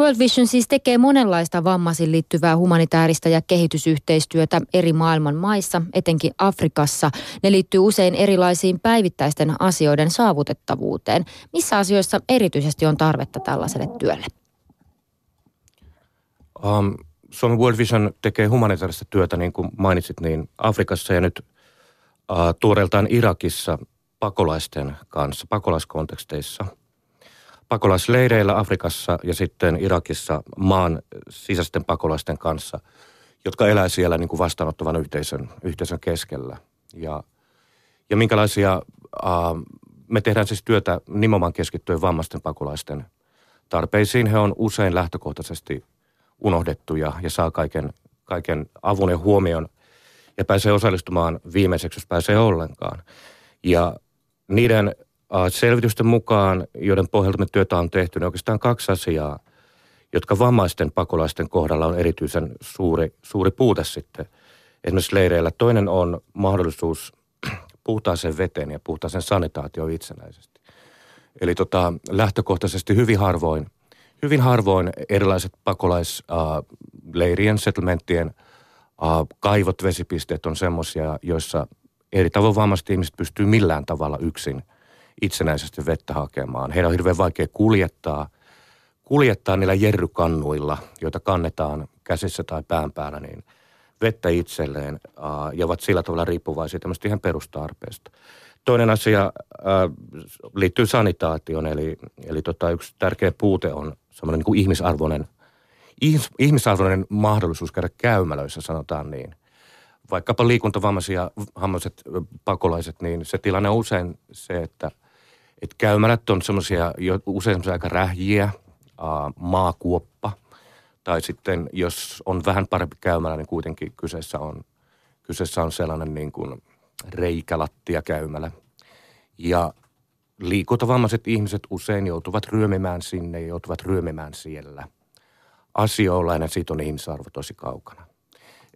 World Vision siis tekee monenlaista vammaisiin liittyvää humanitaarista ja kehitysyhteistyötä eri maailman maissa, etenkin Afrikassa. Ne liittyy usein erilaisiin päivittäisten asioiden saavutettavuuteen. Missä asioissa erityisesti on tarvetta tällaiselle työlle? Um, Suomen World Vision tekee humanitaarista työtä, niin kuin mainitsit, niin Afrikassa ja nyt uh, tuoreeltaan Irakissa pakolaisten kanssa, pakolaiskonteksteissa – pakolaisleireillä Afrikassa ja sitten Irakissa maan sisäisten pakolaisten kanssa, jotka elää siellä niin kuin vastaanottavan yhteisön, yhteisön keskellä. Ja, ja minkälaisia, äh, me tehdään siis työtä nimenomaan keskittyen vammaisten pakolaisten tarpeisiin. He on usein lähtökohtaisesti unohdettuja ja saa kaiken, kaiken avun ja huomion ja pääsee osallistumaan viimeiseksi, jos pääsee ollenkaan. Ja niiden selvitysten mukaan, joiden pohjalta me työtä on tehty, niin oikeastaan kaksi asiaa, jotka vammaisten pakolaisten kohdalla on erityisen suuri, suuri puute sitten esimerkiksi leireillä. Toinen on mahdollisuus puhtaaseen veteen ja puhtaaseen sanitaatioon itsenäisesti. Eli tota, lähtökohtaisesti hyvin harvoin, hyvin harvoin erilaiset pakolaisleirien, settlementtien kaivot, vesipisteet on semmoisia, joissa eri tavoin vammaiset ihmiset pystyy millään tavalla yksin – itsenäisesti vettä hakemaan. Heidän on hirveän vaikea kuljettaa, kuljettaa niillä jerrykannuilla, joita kannetaan käsissä tai pään päällä, niin vettä itselleen ja ovat sillä tavalla riippuvaisia tämmöistä ihan perustarpeesta. Toinen asia äh, liittyy sanitaatioon, eli, eli tota, yksi tärkeä puute on semmoinen niin kuin ihmisarvoinen, ihmis, ihmisarvoinen mahdollisuus käydä käymälöissä, sanotaan niin. Vaikkapa liikuntavammaiset pakolaiset, niin se tilanne on usein se, että – et käymälät on semmoisia usein aika rähjiä, maakuoppa. Tai sitten jos on vähän parempi käymälä, niin kuitenkin kyseessä on, kyseessä on sellainen niin kuin reikälattia käymälä. Ja liikuntavammaiset ihmiset usein joutuvat ryömimään sinne ja joutuvat ryömimään siellä asioilla ja siitä on ihmisarvo tosi kaukana.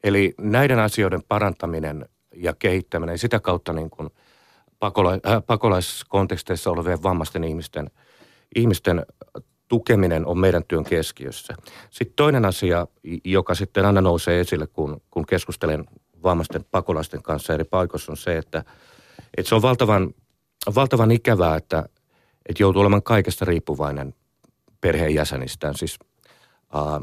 Eli näiden asioiden parantaminen ja kehittäminen sitä kautta niin kuin – pakola- äh, pakolaiskonteksteissa olevien vammaisten ihmisten, ihmisten tukeminen on meidän työn keskiössä. Sitten toinen asia, joka sitten aina nousee esille, kun, kun keskustelen vammaisten pakolaisten kanssa eri paikoissa, on se, että, että se on valtavan, valtavan ikävää, että, että joutuu olemaan kaikesta riippuvainen perheenjäsenistään, siis ää,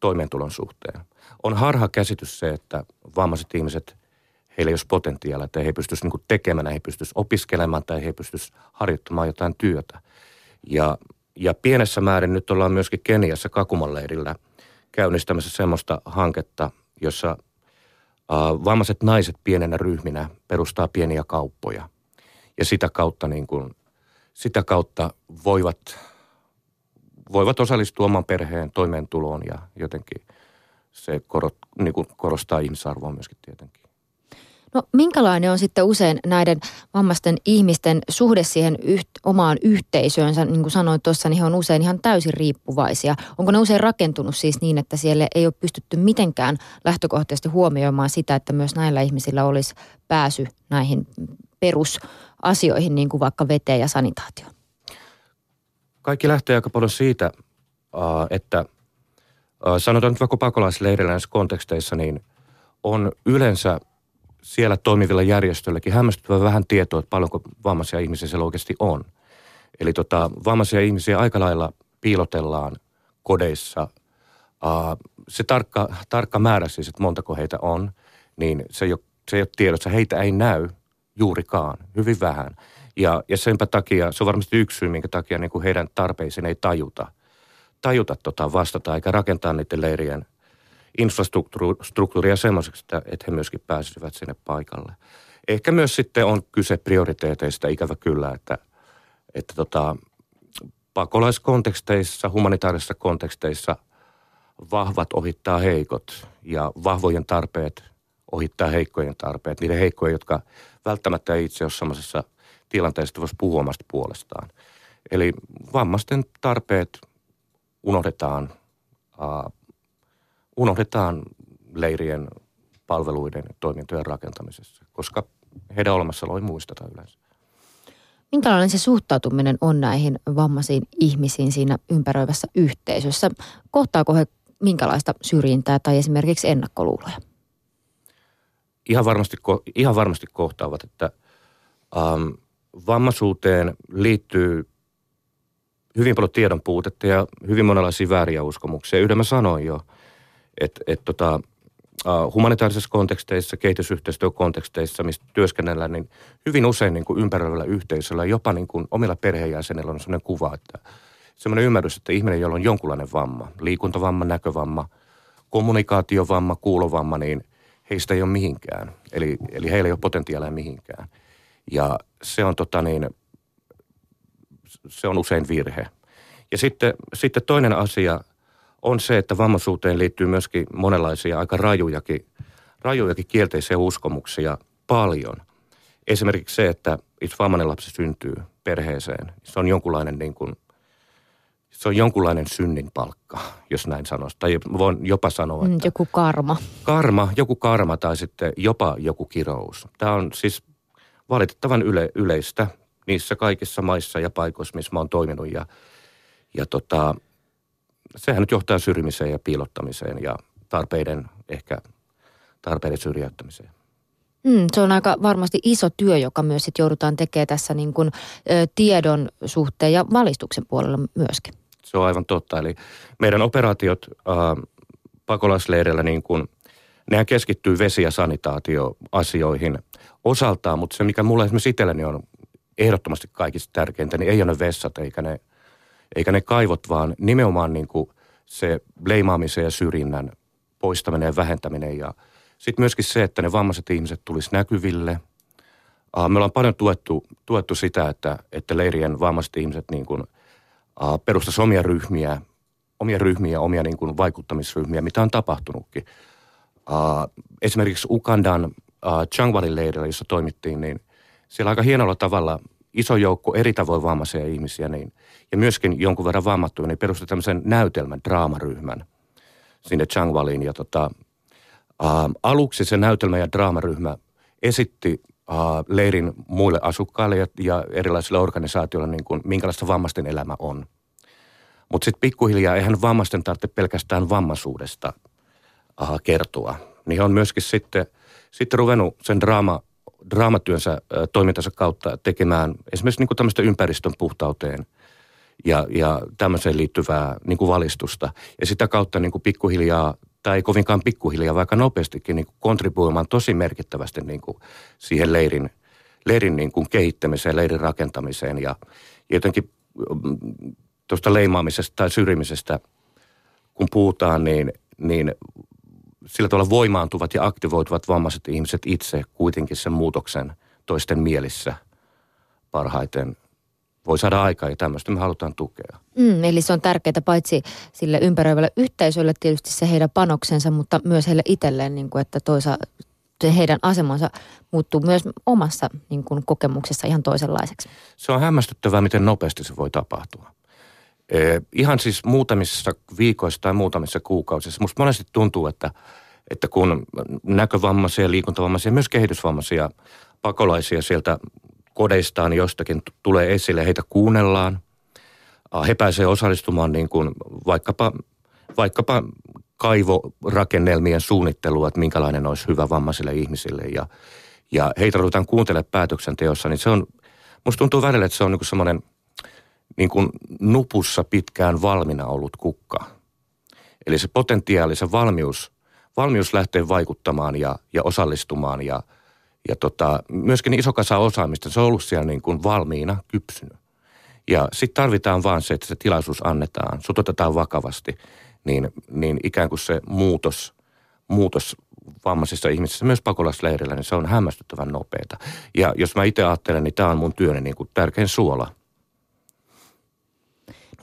toimeentulon suhteen. On harha käsitys se, että vammaiset ihmiset – heillä ei olisi potentiaalia, että he pystyisi niin tekemään, he pystyisi opiskelemaan tai he pystyisi harjoittamaan jotain työtä. Ja, ja pienessä määrin nyt ollaan myöskin Keniassa Kakuman leirillä käynnistämässä semmoista hanketta, jossa äh, vammaiset naiset pienenä ryhminä perustaa pieniä kauppoja. Ja sitä kautta, niin kuin, sitä kautta voivat, voivat osallistua oman perheen toimeentuloon ja jotenkin se korot, niin kuin korostaa ihmisarvoa myöskin tietenkin. No minkälainen on sitten usein näiden vammaisten ihmisten suhde siihen yht, omaan yhteisöönsä? Niin kuin sanoin tuossa, niin he on usein ihan täysin riippuvaisia. Onko ne usein rakentunut siis niin, että siellä ei ole pystytty mitenkään lähtökohtaisesti huomioimaan sitä, että myös näillä ihmisillä olisi pääsy näihin perusasioihin, niin kuin vaikka veteen ja sanitaatioon? Kaikki lähtee aika paljon siitä, että sanotaan nyt vaikka pakolaisleirillä näissä konteksteissa, niin on yleensä – siellä toimivilla järjestöilläkin hämmästyttävän vähän tietoa, että paljonko vammaisia ihmisiä siellä oikeasti on. Eli tota, vammaisia ihmisiä aika lailla piilotellaan kodeissa. Se tarkka, tarkka määrä siis, että montako heitä on, niin se ei ole, se ei ole tiedossa. Heitä ei näy juurikaan, hyvin vähän. Ja, ja senpä takia, se on varmasti yksi syy, minkä takia niin kuin heidän tarpeisiin ei tajuta, tajuta tota vastata eikä rakentaa niiden leirien infrastruktuuria semmoiseksi, että, että he myöskin pääsisivät sinne paikalle. Ehkä myös sitten on kyse prioriteeteista, ikävä kyllä, että, että tota, pakolaiskonteksteissa, humanitaarisissa konteksteissa vahvat ohittaa heikot ja vahvojen tarpeet ohittaa heikkojen tarpeet. Niiden heikkojen, jotka välttämättä ei itse ole sellaisessa tilanteessa, voisi puhua omasta puolestaan. Eli vammaisten tarpeet unohdetaan unohdetaan leirien palveluiden toimintojen rakentamisessa, koska heidän olemassaolo ei muisteta yleensä. Minkälainen se suhtautuminen on näihin vammaisiin ihmisiin siinä ympäröivässä yhteisössä? Kohtaako he minkälaista syrjintää tai esimerkiksi ennakkoluuloja? Ihan varmasti, ihan varmasti kohtaavat, että ähm, vammaisuuteen liittyy hyvin paljon tiedon puutetta ja hyvin monenlaisia vääriä uskomuksia. Yhden mä sanoin jo, että, että tota, humanitaarisissa konteksteissa, kehitysyhteistyökonteksteissa, mistä työskennellään, niin hyvin usein niin kuin ympäröivällä yhteisöllä, jopa niin kuin omilla perheenjäsenillä on sellainen kuva, että sellainen ymmärrys, että ihminen, jolla on jonkunlainen vamma, liikuntavamma, näkövamma, kommunikaatiovamma, kuulovamma, niin heistä ei ole mihinkään. Eli, eli heillä ei ole potentiaalia mihinkään. Ja se on, tota niin, se on usein virhe. Ja sitten, sitten toinen asia – on se, että vammaisuuteen liittyy myöskin monenlaisia aika rajujakin, rajujakin kielteisiä uskomuksia paljon. Esimerkiksi se, että jos vammainen lapsi syntyy perheeseen, se on jonkunlainen niin kuin, se on jonkunlainen synnin palkka, jos näin sanoisi. Tai voin jopa sanoa, mm, että... Joku karma. Karma, joku karma tai sitten jopa joku kirous. Tämä on siis valitettavan yle, yleistä niissä kaikissa maissa ja paikoissa, missä mä oon toiminut. Ja, ja tota, sehän nyt johtaa syrjimiseen ja piilottamiseen ja tarpeiden ehkä tarpeiden syrjäyttämiseen. Mm, se on aika varmasti iso työ, joka myös sit joudutaan tekemään tässä niin kuin, ö, tiedon suhteen ja valistuksen puolella myöskin. Se on aivan totta. Eli meidän operaatiot äh, pakolaisleireillä, niin kuin, nehän keskittyy vesi- ja sanitaatioasioihin osaltaan, mutta se mikä mulle esimerkiksi itselleni on ehdottomasti kaikista tärkeintä, niin ei ole ne vessat eikä ne – eikä ne kaivot, vaan nimenomaan niin kuin se leimaamisen ja syrjinnän poistaminen ja vähentäminen. Ja sitten myöskin se, että ne vammaiset ihmiset tulisi näkyville. Me ollaan paljon tuettu, tuettu sitä, että, että leirien vammaiset ihmiset niin kuin, perustaisi omia ryhmiä, omia ryhmiä, omia niin kuin vaikuttamisryhmiä, mitä on tapahtunutkin. Esimerkiksi Ugandan Changwalin leirillä, jossa toimittiin, niin siellä aika hienolla tavalla iso joukko eri tavoin vammaisia ihmisiä, niin – ja myöskin jonkun verran vammattuja, niin perusti tämmöisen näytelmän, draamaryhmän sinne Changwaliin. Ja tota, ä, aluksi se näytelmä ja draamaryhmä esitti ä, leirin muille asukkaille ja, ja erilaisille organisaatioille, niin kuin, minkälaista vammaisten elämä on. Mutta sitten pikkuhiljaa eihän vammaisten tarvitse pelkästään vammaisuudesta ä, kertoa. Niin on myöskin sitten, sitten ruvennut sen draama, draamatyönsä, toimintansa kautta tekemään esimerkiksi niin kuin tämmöistä ympäristön puhtauteen – ja, ja tämmöiseen liittyvää niin kuin valistusta. Ja sitä kautta niin kuin pikkuhiljaa, tai kovinkaan pikkuhiljaa, vaikka nopeastikin niin kuin kontribuoimaan tosi merkittävästi niin kuin siihen leirin, leirin niin kuin kehittämiseen, leirin rakentamiseen ja jotenkin mm, tuosta leimaamisesta tai syrjimisestä, kun puhutaan, niin, niin sillä tavalla voimaantuvat ja aktivoituvat vammaiset ihmiset itse kuitenkin sen muutoksen toisten mielissä parhaiten voi saada aikaa ja tämmöistä me halutaan tukea. Mm, eli se on tärkeää paitsi sille ympäröivälle yhteisölle tietysti se heidän panoksensa, mutta myös heille itselleen, niin kuin, että toisaalta heidän asemansa muuttuu myös omassa niin kuin, kokemuksessa ihan toisenlaiseksi. Se on hämmästyttävää, miten nopeasti se voi tapahtua. Eh, ihan siis muutamissa viikoissa tai muutamissa kuukausissa. Musta monesti tuntuu, että, että kun näkövammaisia, liikuntavammaisia, myös kehitysvammaisia pakolaisia sieltä kodeistaan jostakin tulee esille, heitä kuunnellaan. He pääsevät osallistumaan niin kuin vaikkapa, vaikkapa kaivorakennelmien suunnittelua, että minkälainen olisi hyvä vammaisille ihmisille. Ja, ja heitä ruvetaan kuuntelemaan päätöksenteossa, niin se on, musta tuntuu välillä, että se on niin semmoinen niin nupussa pitkään valmiina ollut kukka. Eli se potentiaali, se valmius, valmius lähteä vaikuttamaan ja, ja osallistumaan ja – ja tota, myöskin iso kasa osaamista, se on ollut siellä niin kuin valmiina, kypsynyt. Ja sitten tarvitaan vaan se, että se tilaisuus annetaan, sut otetaan vakavasti, niin, niin ikään kuin se muutos, muutos vammaisissa ihmisissä, myös pakolaisleirillä, niin se on hämmästyttävän nopeata. Ja jos mä itse ajattelen, niin tämä on mun työni niin kuin tärkein suola –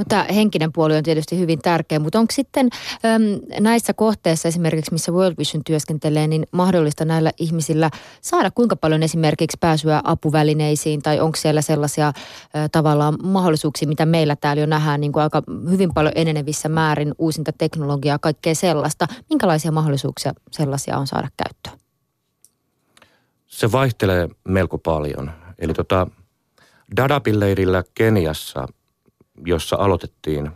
No tämä henkinen puoli on tietysti hyvin tärkeä, mutta onko sitten äm, näissä kohteissa esimerkiksi, missä World Vision työskentelee, niin mahdollista näillä ihmisillä saada kuinka paljon esimerkiksi pääsyä apuvälineisiin tai onko siellä sellaisia ä, tavallaan mahdollisuuksia, mitä meillä täällä jo nähdään niin kuin aika hyvin paljon enenevissä määrin uusinta teknologiaa, kaikkea sellaista. Minkälaisia mahdollisuuksia sellaisia on saada käyttöön? Se vaihtelee melko paljon. Eli tota, Dadabin leirillä Keniassa, jossa aloitettiin,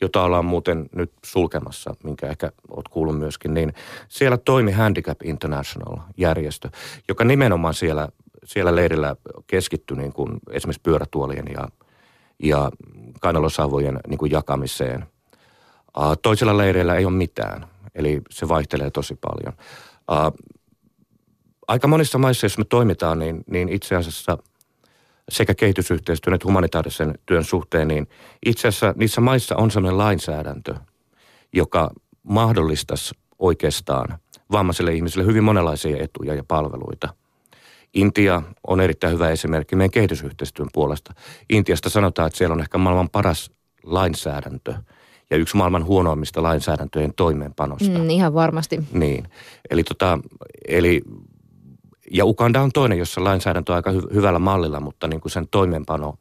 jota ollaan muuten nyt sulkemassa, minkä ehkä olet kuullut myöskin, niin siellä toimi Handicap International-järjestö, joka nimenomaan siellä, siellä leirillä keskittyi niin kuin esimerkiksi pyörätuolien ja, ja kainalosavojen niin kuin jakamiseen. Toisella leireillä ei ole mitään, eli se vaihtelee tosi paljon. Aika monissa maissa, jos me toimitaan, niin, niin itse asiassa – sekä kehitysyhteistyön että humanitaarisen työn suhteen, niin itse asiassa niissä maissa on sellainen lainsäädäntö, joka mahdollistaisi oikeastaan vammaisille ihmisille hyvin monenlaisia etuja ja palveluita. Intia on erittäin hyvä esimerkki meidän kehitysyhteistyön puolesta. Intiasta sanotaan, että siellä on ehkä maailman paras lainsäädäntö ja yksi maailman huonoimmista lainsäädäntöjen toimeenpanosta. Mm, ihan varmasti. Niin. Eli, tota, eli ja Uganda on toinen, jossa lainsäädäntö on aika hy- hyvällä mallilla, mutta niin kuin sen toimeenpano,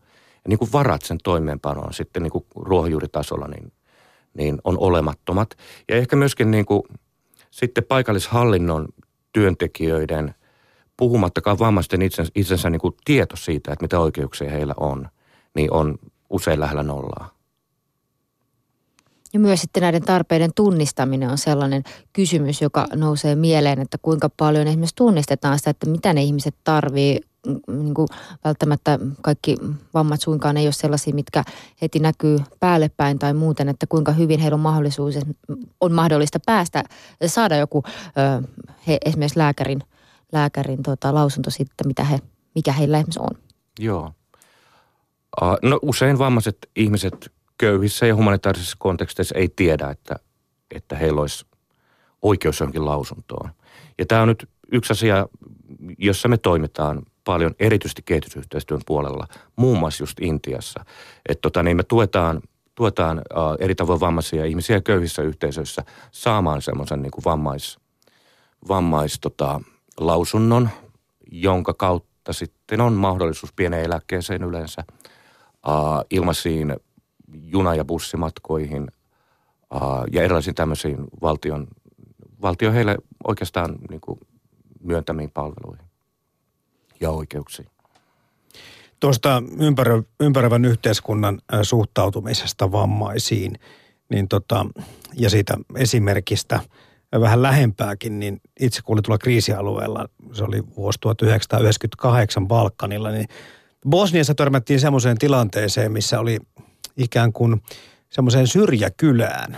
niin kuin varat sen toimeenpanoon sitten niin kuin ruohonjuuritasolla, niin, niin on olemattomat. Ja ehkä myöskin niin kuin, sitten paikallishallinnon työntekijöiden, puhumattakaan vammaisten itsensä, itsensä niin kuin tieto siitä, että mitä oikeuksia heillä on, niin on usein lähellä nollaa. Ja myös sitten näiden tarpeiden tunnistaminen on sellainen kysymys, joka nousee mieleen, että kuinka paljon esimerkiksi tunnistetaan sitä, että mitä ne ihmiset tarvii. Niin kuin välttämättä kaikki vammat suinkaan ei ole sellaisia, mitkä heti näkyy päälle päin tai muuten, että kuinka hyvin heillä on mahdollisuus, on mahdollista päästä, saada joku he, esimerkiksi lääkärin, lääkärin tota, lausunto siitä, mitä he, mikä heillä esimerkiksi on. Joo. No usein vammaiset ihmiset köyhissä ja humanitaarisissa konteksteissa ei tiedä, että, että heillä olisi oikeus johonkin lausuntoon. Ja tämä on nyt yksi asia, jossa me toimitaan paljon, erityisesti kehitysyhteistyön puolella, muun muassa just Intiassa. Että tota, niin me tuetaan, tuetaan ä, eri tavoin vammaisia ihmisiä köyhissä yhteisöissä saamaan semmoisen niin kuin vammais, vammais tota, lausunnon, jonka kautta sitten on mahdollisuus pieneen eläkkeeseen yleensä, ilmaisiin juna- ja bussimatkoihin uh, ja erilaisiin tämmöisiin valtion, valtio heille oikeastaan niin kuin myöntämiin palveluihin ja oikeuksiin. Tuosta ympärö, ympäröivän yhteiskunnan suhtautumisesta vammaisiin niin tota, ja siitä esimerkistä vähän lähempääkin, niin itse kun oli tuolla kriisialueella, se oli vuosi 1998 Balkanilla, niin Bosniassa törmättiin semmoiseen tilanteeseen, missä oli ikään kuin semmoiseen syrjäkylään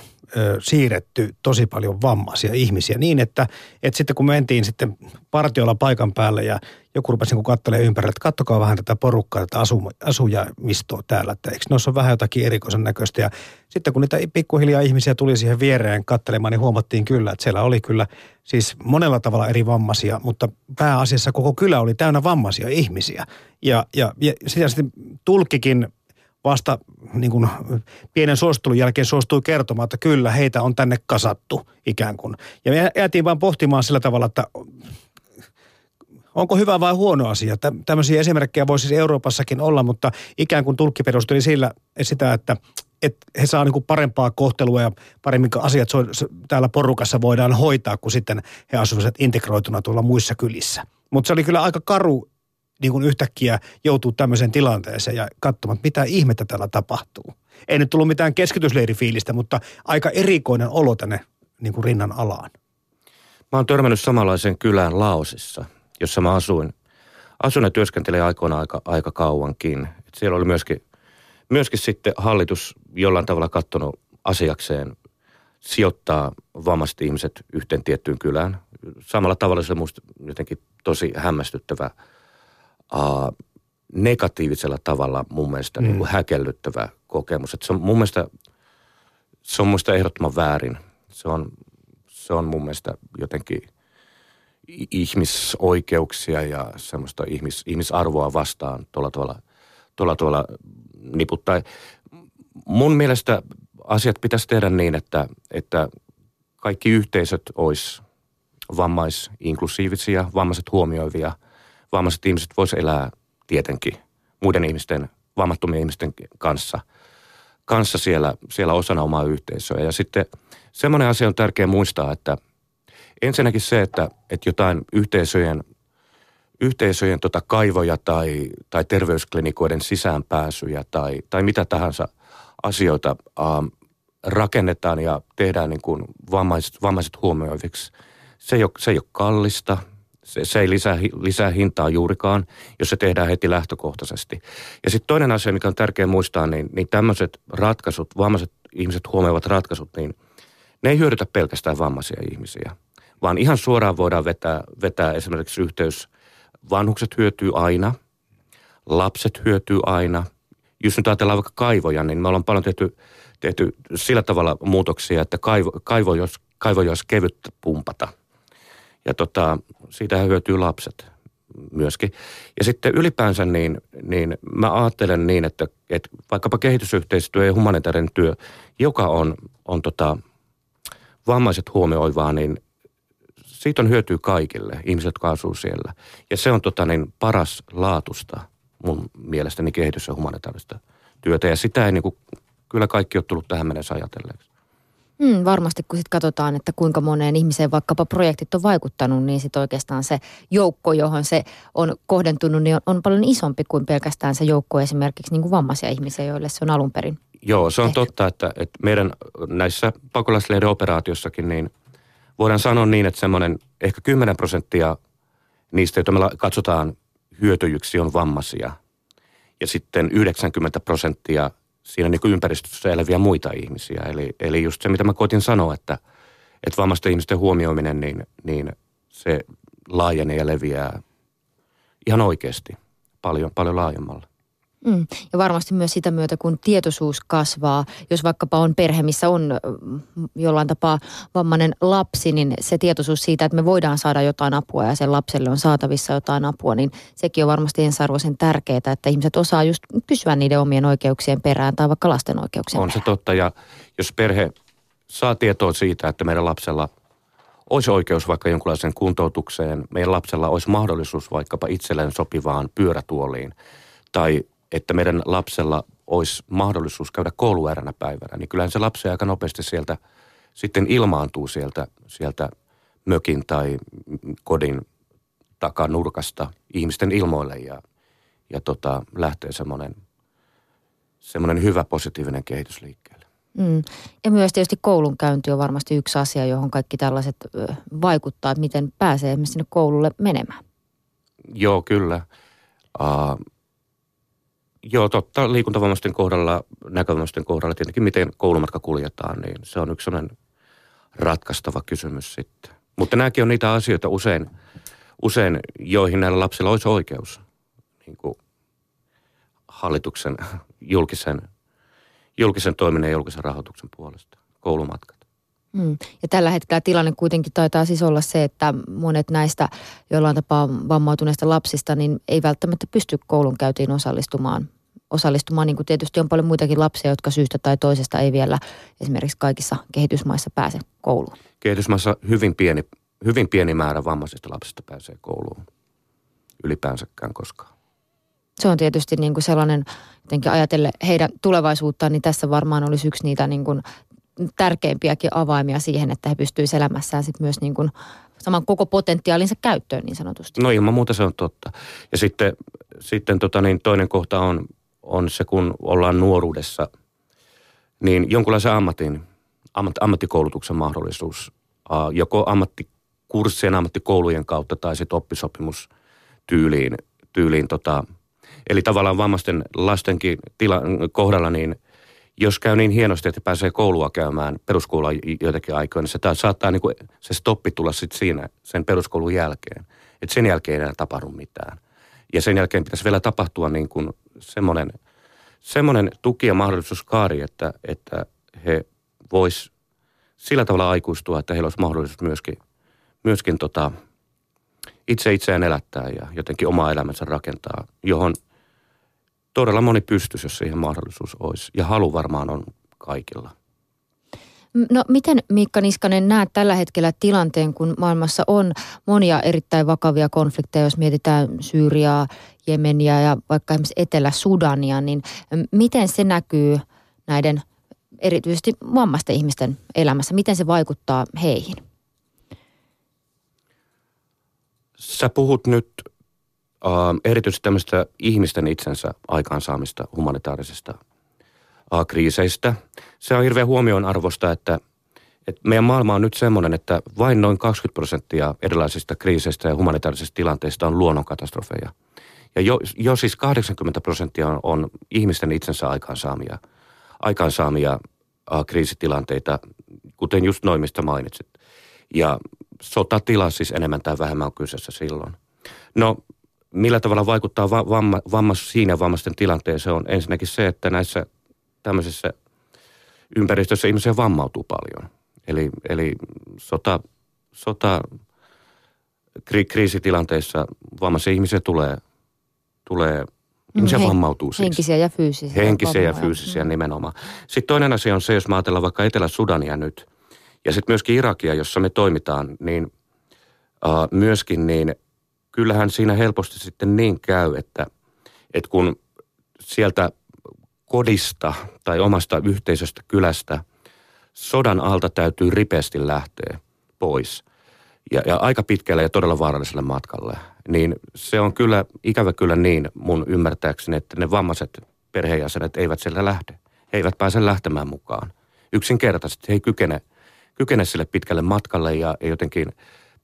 siirretty tosi paljon vammaisia ihmisiä niin, että, että sitten kun mentiin sitten partiolla paikan päälle ja joku rupesi niin katselemaan ympärillä, että kattokaa vähän tätä porukkaa, tätä asu, asujamistoa täällä, että eikö noissa ole vähän jotakin erikoisen näköistä. Ja sitten kun niitä pikkuhiljaa ihmisiä tuli siihen viereen katselemaan, niin huomattiin kyllä, että siellä oli kyllä siis monella tavalla eri vammaisia, mutta pääasiassa koko kylä oli täynnä vammaisia ihmisiä. Ja, ja, ja sitten tulkikin vasta niin kuin pienen suosittelun jälkeen suostui kertomaan, että kyllä heitä on tänne kasattu ikään kuin. Ja me jäätiin vaan pohtimaan sillä tavalla, että onko hyvä vai huono asia. Tämmöisiä esimerkkejä voisi siis Euroopassakin olla, mutta ikään kuin tulkki perusteli sillä sitä, että että he saa niin parempaa kohtelua ja paremmin asiat so, täällä porukassa voidaan hoitaa, kun sitten he asuvat integroituna tuolla muissa kylissä. Mutta se oli kyllä aika karu niin kuin yhtäkkiä joutuu tämmöiseen tilanteeseen ja katsomaan, mitä ihmettä täällä tapahtuu. Ei nyt tullut mitään keskitysleirifiilistä, mutta aika erikoinen olo tänne niin kuin rinnan alaan. Mä oon törmännyt samanlaisen kylään Laosissa, jossa mä asuin. Asun ja työskentelin aikoina aika, aika kauankin. Et siellä oli myöskin, myöskin sitten hallitus jollain tavalla katsonut asiakseen sijoittaa vammaiset ihmiset yhteen tiettyyn kylään. Samalla tavalla se musta jotenkin tosi hämmästyttävä – uh, negatiivisella tavalla mun mielestä mm. niin kuin häkellyttävä kokemus. Että se on mun mielestä, se on mun mielestä ehdottoman väärin. Se on, se on mun mielestä jotenkin ihmisoikeuksia ja semmoista ihmis, ihmisarvoa vastaan tuolla tavalla, tuolla tavalla niputtaa. Mun mielestä asiat pitäisi tehdä niin, että, että kaikki yhteisöt olisi vammaisinklusiivisia, vammaiset huomioivia – vammaiset ihmiset voisivat elää tietenkin muiden ihmisten, vammattomien ihmisten kanssa, kanssa siellä, siellä osana omaa yhteisöä. Ja sitten semmoinen asia on tärkeä muistaa, että ensinnäkin se, että, että jotain yhteisöjen yhteisöjen tota kaivoja tai, tai terveysklinikoiden sisäänpääsyjä tai, tai mitä tahansa asioita ähm, rakennetaan ja tehdään niin kuin vammaiset, vammaiset huomioiviksi. Se ei ole, se ei ole kallista, se, se ei lisää, lisää hintaa juurikaan, jos se tehdään heti lähtökohtaisesti. Ja sitten toinen asia, mikä on tärkeää muistaa, niin, niin tämmöiset ratkaisut, vammaiset ihmiset huomioivat ratkaisut, niin ne ei hyödytä pelkästään vammaisia ihmisiä, vaan ihan suoraan voidaan vetää, vetää esimerkiksi yhteys. Vanhukset hyötyy aina, lapset hyötyy aina. Jos nyt ajatellaan vaikka kaivoja, niin me ollaan paljon tehty, tehty sillä tavalla muutoksia, että kaivo, kaivo, jos, kaivo jos kevyt pumpata – ja tota, siitä hyötyy lapset myöskin. Ja sitten ylipäänsä niin, niin mä ajattelen niin, että, että vaikkapa kehitysyhteistyö ja humanitaarinen työ, joka on, on tota, vammaiset huomioivaa, niin siitä on hyötyä kaikille ihmiset, jotka asuu siellä. Ja se on tota, niin paras laatusta mun mielestäni kehitys- ja humanitaarista työtä. Ja sitä ei niin kuin, kyllä kaikki ole tullut tähän mennessä ajatelleeksi. Mm, varmasti kun sitten katsotaan, että kuinka moneen ihmiseen vaikkapa projektit on vaikuttanut, niin sitten oikeastaan se joukko, johon se on kohdentunut, niin on, on paljon isompi kuin pelkästään se joukko esimerkiksi niin kuin vammaisia ihmisiä, joille se on alun perin. Joo, se on tehty. totta, että, että meidän näissä pakolaisleiden operaatiossakin niin voidaan sanoa niin, että semmoinen ehkä 10 prosenttia niistä, joita me katsotaan hyötyjyksi, on vammaisia. Ja sitten 90 prosenttia – siinä niin ympäristössä eläviä muita ihmisiä. Eli, eli just se, mitä mä koitin sanoa, että, että vammaisten ihmisten huomioiminen, niin, niin se laajenee ja leviää ihan oikeasti paljon, paljon laajemmalla. Mm. Ja varmasti myös sitä myötä, kun tietoisuus kasvaa, jos vaikkapa on perhe, missä on jollain tapaa vammainen lapsi, niin se tietoisuus siitä, että me voidaan saada jotain apua ja sen lapselle on saatavissa jotain apua, niin sekin on varmasti ensiarvoisen tärkeää, että ihmiset osaa just kysyä niiden omien oikeuksien perään tai vaikka lasten oikeuksien On perään. se totta ja jos perhe saa tietoa siitä, että meidän lapsella olisi oikeus vaikka jonkunlaiseen kuntoutukseen, meidän lapsella olisi mahdollisuus vaikkapa itselleen sopivaan pyörätuoliin tai että meidän lapsella olisi mahdollisuus käydä koulueränä päivänä, niin kyllähän se lapsi aika nopeasti sieltä sitten ilmaantuu sieltä, sieltä mökin tai kodin takanurkasta ihmisten ilmoille ja, ja tota, lähtee semmoinen, semmoinen hyvä positiivinen kehitys liikkeelle. Mm. Ja myös tietysti koulunkäynti on varmasti yksi asia, johon kaikki tällaiset vaikuttaa, että miten pääsee sinne koululle menemään. Joo, kyllä. Uh, Joo, totta. Liikuntavammaisten kohdalla, näkövammaisten kohdalla tietenkin miten koulumatka kuljetaan, niin se on yksi sellainen ratkaistava kysymys sitten. Mutta nämäkin on niitä asioita usein, usein joihin näillä lapsilla olisi oikeus niin kuin hallituksen julkisen, julkisen toiminnan ja julkisen rahoituksen puolesta, koulumatkat. Mm. Ja tällä hetkellä tilanne kuitenkin taitaa siis olla se, että monet näistä jollain tapaa vammautuneista lapsista niin ei välttämättä pysty koulunkäyntiin osallistumaan. Osallistumaan, niin kuin tietysti on paljon muitakin lapsia, jotka syystä tai toisesta ei vielä esimerkiksi kaikissa kehitysmaissa pääse kouluun. Kehitysmaissa hyvin pieni, hyvin pieni määrä vammaisista lapsista pääsee kouluun ylipäänsäkään koskaan. Se on tietysti niin kuin sellainen, jotenkin ajatelle heidän tulevaisuuttaan, niin tässä varmaan olisi yksi niitä niin kuin tärkeimpiäkin avaimia siihen, että he pystyisivät elämässään sit myös niin kuin saman koko potentiaalinsa käyttöön niin sanotusti. No ilman muuta se on totta. Ja sitten, sitten tota niin, toinen kohta on, on se, kun ollaan nuoruudessa, niin jonkunlaisen ammatin, ammat, ammattikoulutuksen mahdollisuus, joko ammattikurssien, ammattikoulujen kautta tai sitten oppisopimustyyliin, tyyliin tota, eli tavallaan vammaisten lastenkin tila, kohdalla, niin – jos käy niin hienosti, että pääsee koulua käymään peruskoulua joitakin aikoina, niin se saattaa niin kuin, se stoppi tulla sitten siinä sen peruskoulun jälkeen. Että sen jälkeen ei enää tapahdu mitään. Ja sen jälkeen pitäisi vielä tapahtua niin kuin semmoinen, semmoinen tuki ja mahdollisuuskaari, että, että he vois sillä tavalla aikuistua, että heillä olisi mahdollisuus myöskin, myöskin tota, itse itseään elättää ja jotenkin omaa elämänsä rakentaa, johon – todella moni pystyisi, jos siihen mahdollisuus olisi. Ja halu varmaan on kaikilla. No miten Miikka Niskanen näet tällä hetkellä tilanteen, kun maailmassa on monia erittäin vakavia konflikteja, jos mietitään Syyriaa, Jemeniä ja vaikka esimerkiksi Etelä-Sudania, niin miten se näkyy näiden erityisesti vammaisten ihmisten elämässä? Miten se vaikuttaa heihin? Sä puhut nyt erityisesti tämmöistä ihmisten itsensä aikaansaamista humanitaarisesta kriiseistä. Se on hirveän huomionarvosta, että, että meidän maailma on nyt semmoinen, että vain noin 20 prosenttia erilaisista kriiseistä ja humanitaarisista tilanteista on luonnonkatastrofeja. Ja jo, jo siis 80 prosenttia on, on ihmisten itsensä aikaansaamia, aikaansaamia uh, kriisitilanteita, kuten just noin, mistä mainitsit. Ja sotatila siis enemmän tai vähemmän on kyseessä silloin. No, millä tavalla vaikuttaa va- vamma, vammas, siinä vammaisten tilanteeseen on ensinnäkin se, että näissä tämmöisessä ympäristössä ihmisiä vammautuu paljon. Eli, eli sota, sota kri, kriisitilanteissa vammaisia ihmisiä tulee, tulee Ihmisiä Hen, vammautuu siis. Henkisiä ja fyysisiä. Henkisiä ja fyysisiä mm. nimenomaan. Sitten toinen asia on se, jos mä ajatellaan vaikka Etelä-Sudania nyt, ja sitten myöskin Irakia, jossa me toimitaan, niin uh, myöskin niin kyllähän siinä helposti sitten niin käy, että, että kun sieltä kodista tai omasta yhteisöstä, kylästä, sodan alta täytyy ripeästi lähteä pois. Ja, ja aika pitkälle ja todella vaaralliselle matkalle. Niin se on kyllä, ikävä kyllä niin mun ymmärtääkseni, että ne vammaiset perheenjäsenet eivät sieltä lähde. He eivät pääse lähtemään mukaan. Yksinkertaisesti he ei kykene, kykene sille pitkälle matkalle ja, jotenkin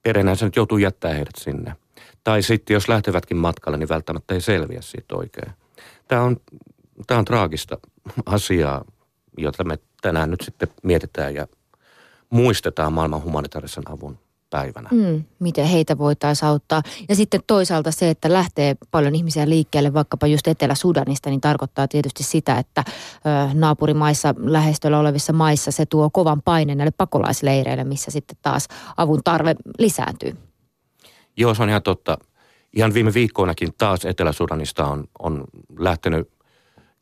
perheenjäsenet joutuu jättää heidät sinne. Tai sitten jos lähtevätkin matkalle, niin välttämättä ei selviä siitä oikein. Tämä on tämä on traagista asiaa, jota me tänään nyt sitten mietitään ja muistetaan maailman humanitaarisen avun päivänä. Mm, miten heitä voitaisiin auttaa. Ja sitten toisaalta se, että lähtee paljon ihmisiä liikkeelle vaikkapa just Etelä-Sudanista, niin tarkoittaa tietysti sitä, että ö, naapurimaissa, lähestöllä olevissa maissa se tuo kovan paineen näille pakolaisleireille, missä sitten taas avun tarve lisääntyy. Joo, se on ihan totta. Ihan viime viikkoinakin taas Etelä-Sudanista on, on lähtenyt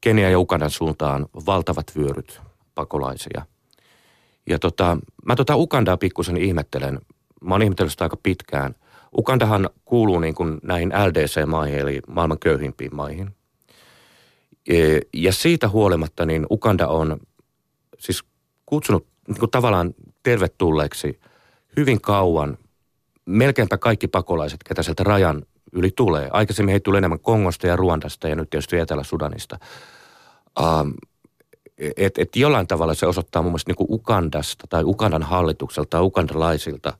Kenia ja Ukandan suuntaan valtavat vyöryt pakolaisia. Ja tota, mä tota Ukandaa pikkusen ihmettelen. Mä oon ihmetellyt sitä aika pitkään. Ukandahan kuuluu niin kuin näihin LDC-maihin, eli maailman köyhimpiin maihin. E, ja siitä huolimatta niin Ukanda on siis kutsunut niin kuin tavallaan tervetulleeksi hyvin kauan melkeinpä kaikki pakolaiset, ketä sieltä rajan yli tulee. Aikaisemmin heitä tuli enemmän Kongosta ja Ruandasta ja nyt tietysti Etelä-Sudanista. Um, että et jollain tavalla se osoittaa mun mielestä niin kuin Ukandasta tai Ukandan hallitukselta tai ukandalaisilta,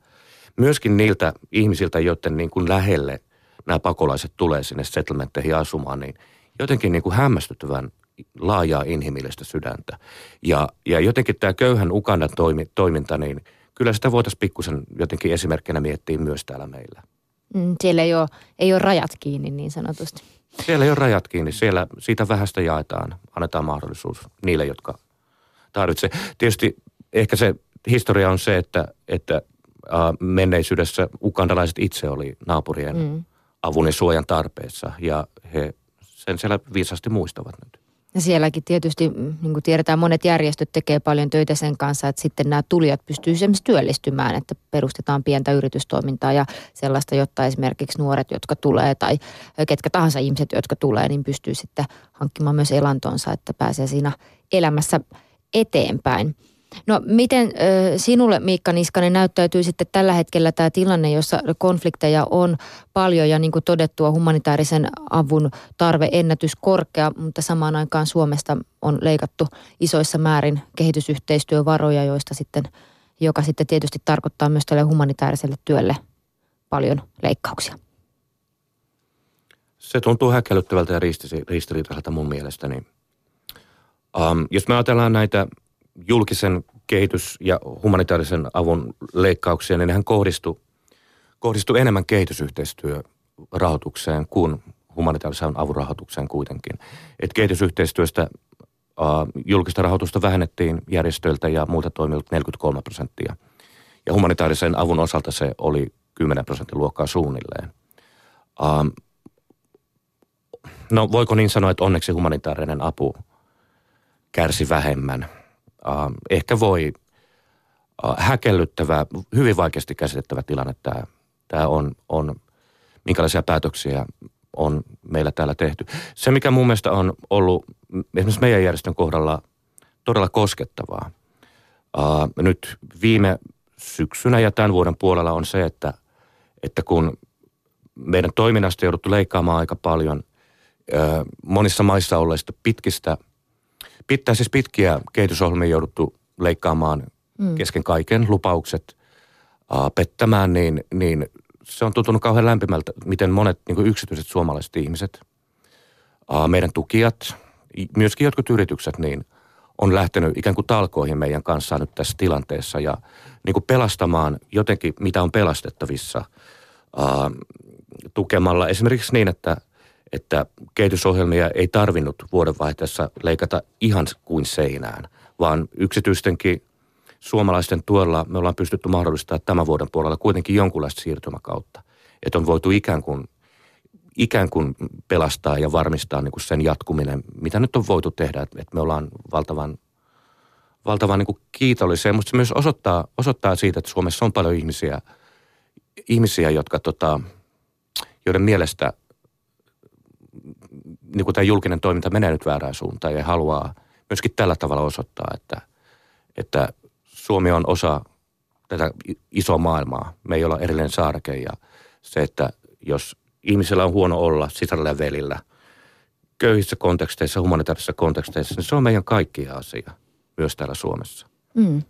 myöskin niiltä ihmisiltä, joiden niin kuin lähelle nämä pakolaiset tulee sinne settlementteihin asumaan, niin jotenkin niin kuin hämmästyttävän laajaa inhimillistä sydäntä. Ja, ja jotenkin tämä köyhän Ukandan toimi, toiminta, niin kyllä sitä voitaisiin pikkusen jotenkin esimerkkinä miettiä myös täällä meillä. Mm, siellä ei ole, ei ole rajat kiinni niin sanotusti. Siellä ei ole rajat kiinni. Siellä siitä vähästä jaetaan, annetaan mahdollisuus niille, jotka tarvitsevat. Tietysti ehkä se historia on se, että, että menneisyydessä ukandalaiset itse oli naapurien mm. avun ja suojan tarpeessa ja he sen siellä viisasti muistavat nyt. Ja sielläkin tietysti, mm, niin kuin tiedetään, monet järjestöt tekee paljon töitä sen kanssa, että sitten nämä tulijat pystyy esimerkiksi työllistymään, että perustetaan pientä yritystoimintaa ja sellaista, jotta esimerkiksi nuoret, jotka tulee tai ketkä tahansa ihmiset, jotka tulee, niin pystyy sitten hankkimaan myös elantonsa, että pääsee siinä elämässä eteenpäin. No miten sinulle Miikka Niskanen näyttäytyy sitten tällä hetkellä tämä tilanne, jossa konflikteja on paljon ja niin kuin todettua humanitaarisen avun tarve ennätys korkea, mutta samaan aikaan Suomesta on leikattu isoissa määrin kehitysyhteistyövaroja, joista sitten, joka sitten tietysti tarkoittaa myös tälle humanitaariselle työlle paljon leikkauksia. Se tuntuu häkellyttävältä ja ristiriitaiselta mun mielestäni. Um, jos me ajatellaan näitä julkisen kehitys- ja humanitaarisen avun leikkauksia, niin nehän kohdistuu kohdistu enemmän kehitysyhteistyörahoitukseen kuin humanitaarisen avun rahoitukseen kuitenkin. Et kehitysyhteistyöstä uh, julkista rahoitusta vähennettiin järjestöiltä ja muilta toimijoilta 43 prosenttia. Ja humanitaarisen avun osalta se oli 10 prosentin luokkaa suunnilleen. Uh, no voiko niin sanoa, että onneksi humanitaarinen apu kärsi vähemmän – äh, ehkä voi äh, häkellyttävä, hyvin vaikeasti käsitettävä tilanne tämä, tämä on, on, minkälaisia päätöksiä on meillä täällä tehty. Se, mikä mun mielestä on ollut esimerkiksi meidän järjestön kohdalla todella koskettavaa, äh, nyt viime syksynä ja tämän vuoden puolella on se, että, että kun meidän toiminnasta jouduttu leikkaamaan aika paljon monissa maissa olleista pitkistä, pitää siis pitkiä kehitysohjelmia jouduttu leikkaamaan mm. kesken kaiken lupaukset pettämään, niin, niin se on tuntunut kauhean lämpimältä, miten monet niin yksityiset suomalaiset ihmiset, meidän tukijat, myöskin jotkut yritykset, niin on lähtenyt ikään kuin talkoihin meidän kanssa nyt tässä tilanteessa ja niin kuin pelastamaan jotenkin, mitä on pelastettavissa tukemalla esimerkiksi niin, että, että kehitysohjelmia ei tarvinnut vuodenvaihteessa leikata ihan kuin seinään, vaan yksityistenkin suomalaisten tuella me ollaan pystytty mahdollistamaan tämän vuoden puolella kuitenkin jonkunlaista siirtymäkautta. Että on voitu ikään kuin, ikään kuin pelastaa ja varmistaa niin kuin sen jatkuminen, mitä nyt on voitu tehdä. Että me ollaan valtavan, valtavan niin kuin kiitollisia, mutta se myös osoittaa, osoittaa siitä, että Suomessa on paljon ihmisiä, ihmisiä jotka tota, joiden mielestä niin kuin tämä julkinen toiminta menee nyt väärään suuntaan ja haluaa myöskin tällä tavalla osoittaa, että, että Suomi on osa tätä isoa maailmaa. Me ei olla erillinen saareke ja se, että jos ihmisellä on huono olla sisällä ja velillä, köyhissä konteksteissa, humanitaarisissa konteksteissa, niin se on meidän kaikkia asia, myös täällä Suomessa. Mm.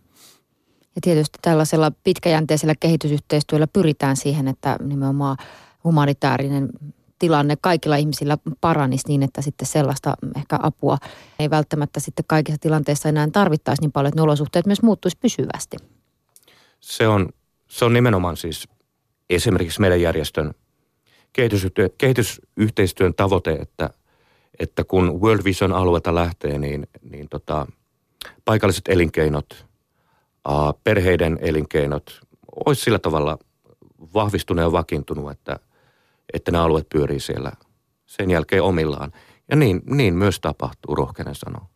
Ja tietysti tällaisella pitkäjänteisellä kehitysyhteistyöllä pyritään siihen, että nimenomaan humanitaarinen tilanne kaikilla ihmisillä paranisi niin, että sitten sellaista ehkä apua ei välttämättä sitten kaikissa tilanteissa enää tarvittaisi niin paljon, että ne olosuhteet myös muuttuisi pysyvästi. Se on, se on nimenomaan siis esimerkiksi meidän järjestön kehitysyhteistyön, kehitysyhteistyön tavoite, että, että kun World Vision alueelta lähtee, niin, niin tota, paikalliset elinkeinot, perheiden elinkeinot olisi sillä tavalla vahvistunut ja vakiintunut, että – että nämä alueet pyörii siellä sen jälkeen omillaan. Ja niin, niin myös tapahtuu, rohkenen sanoa.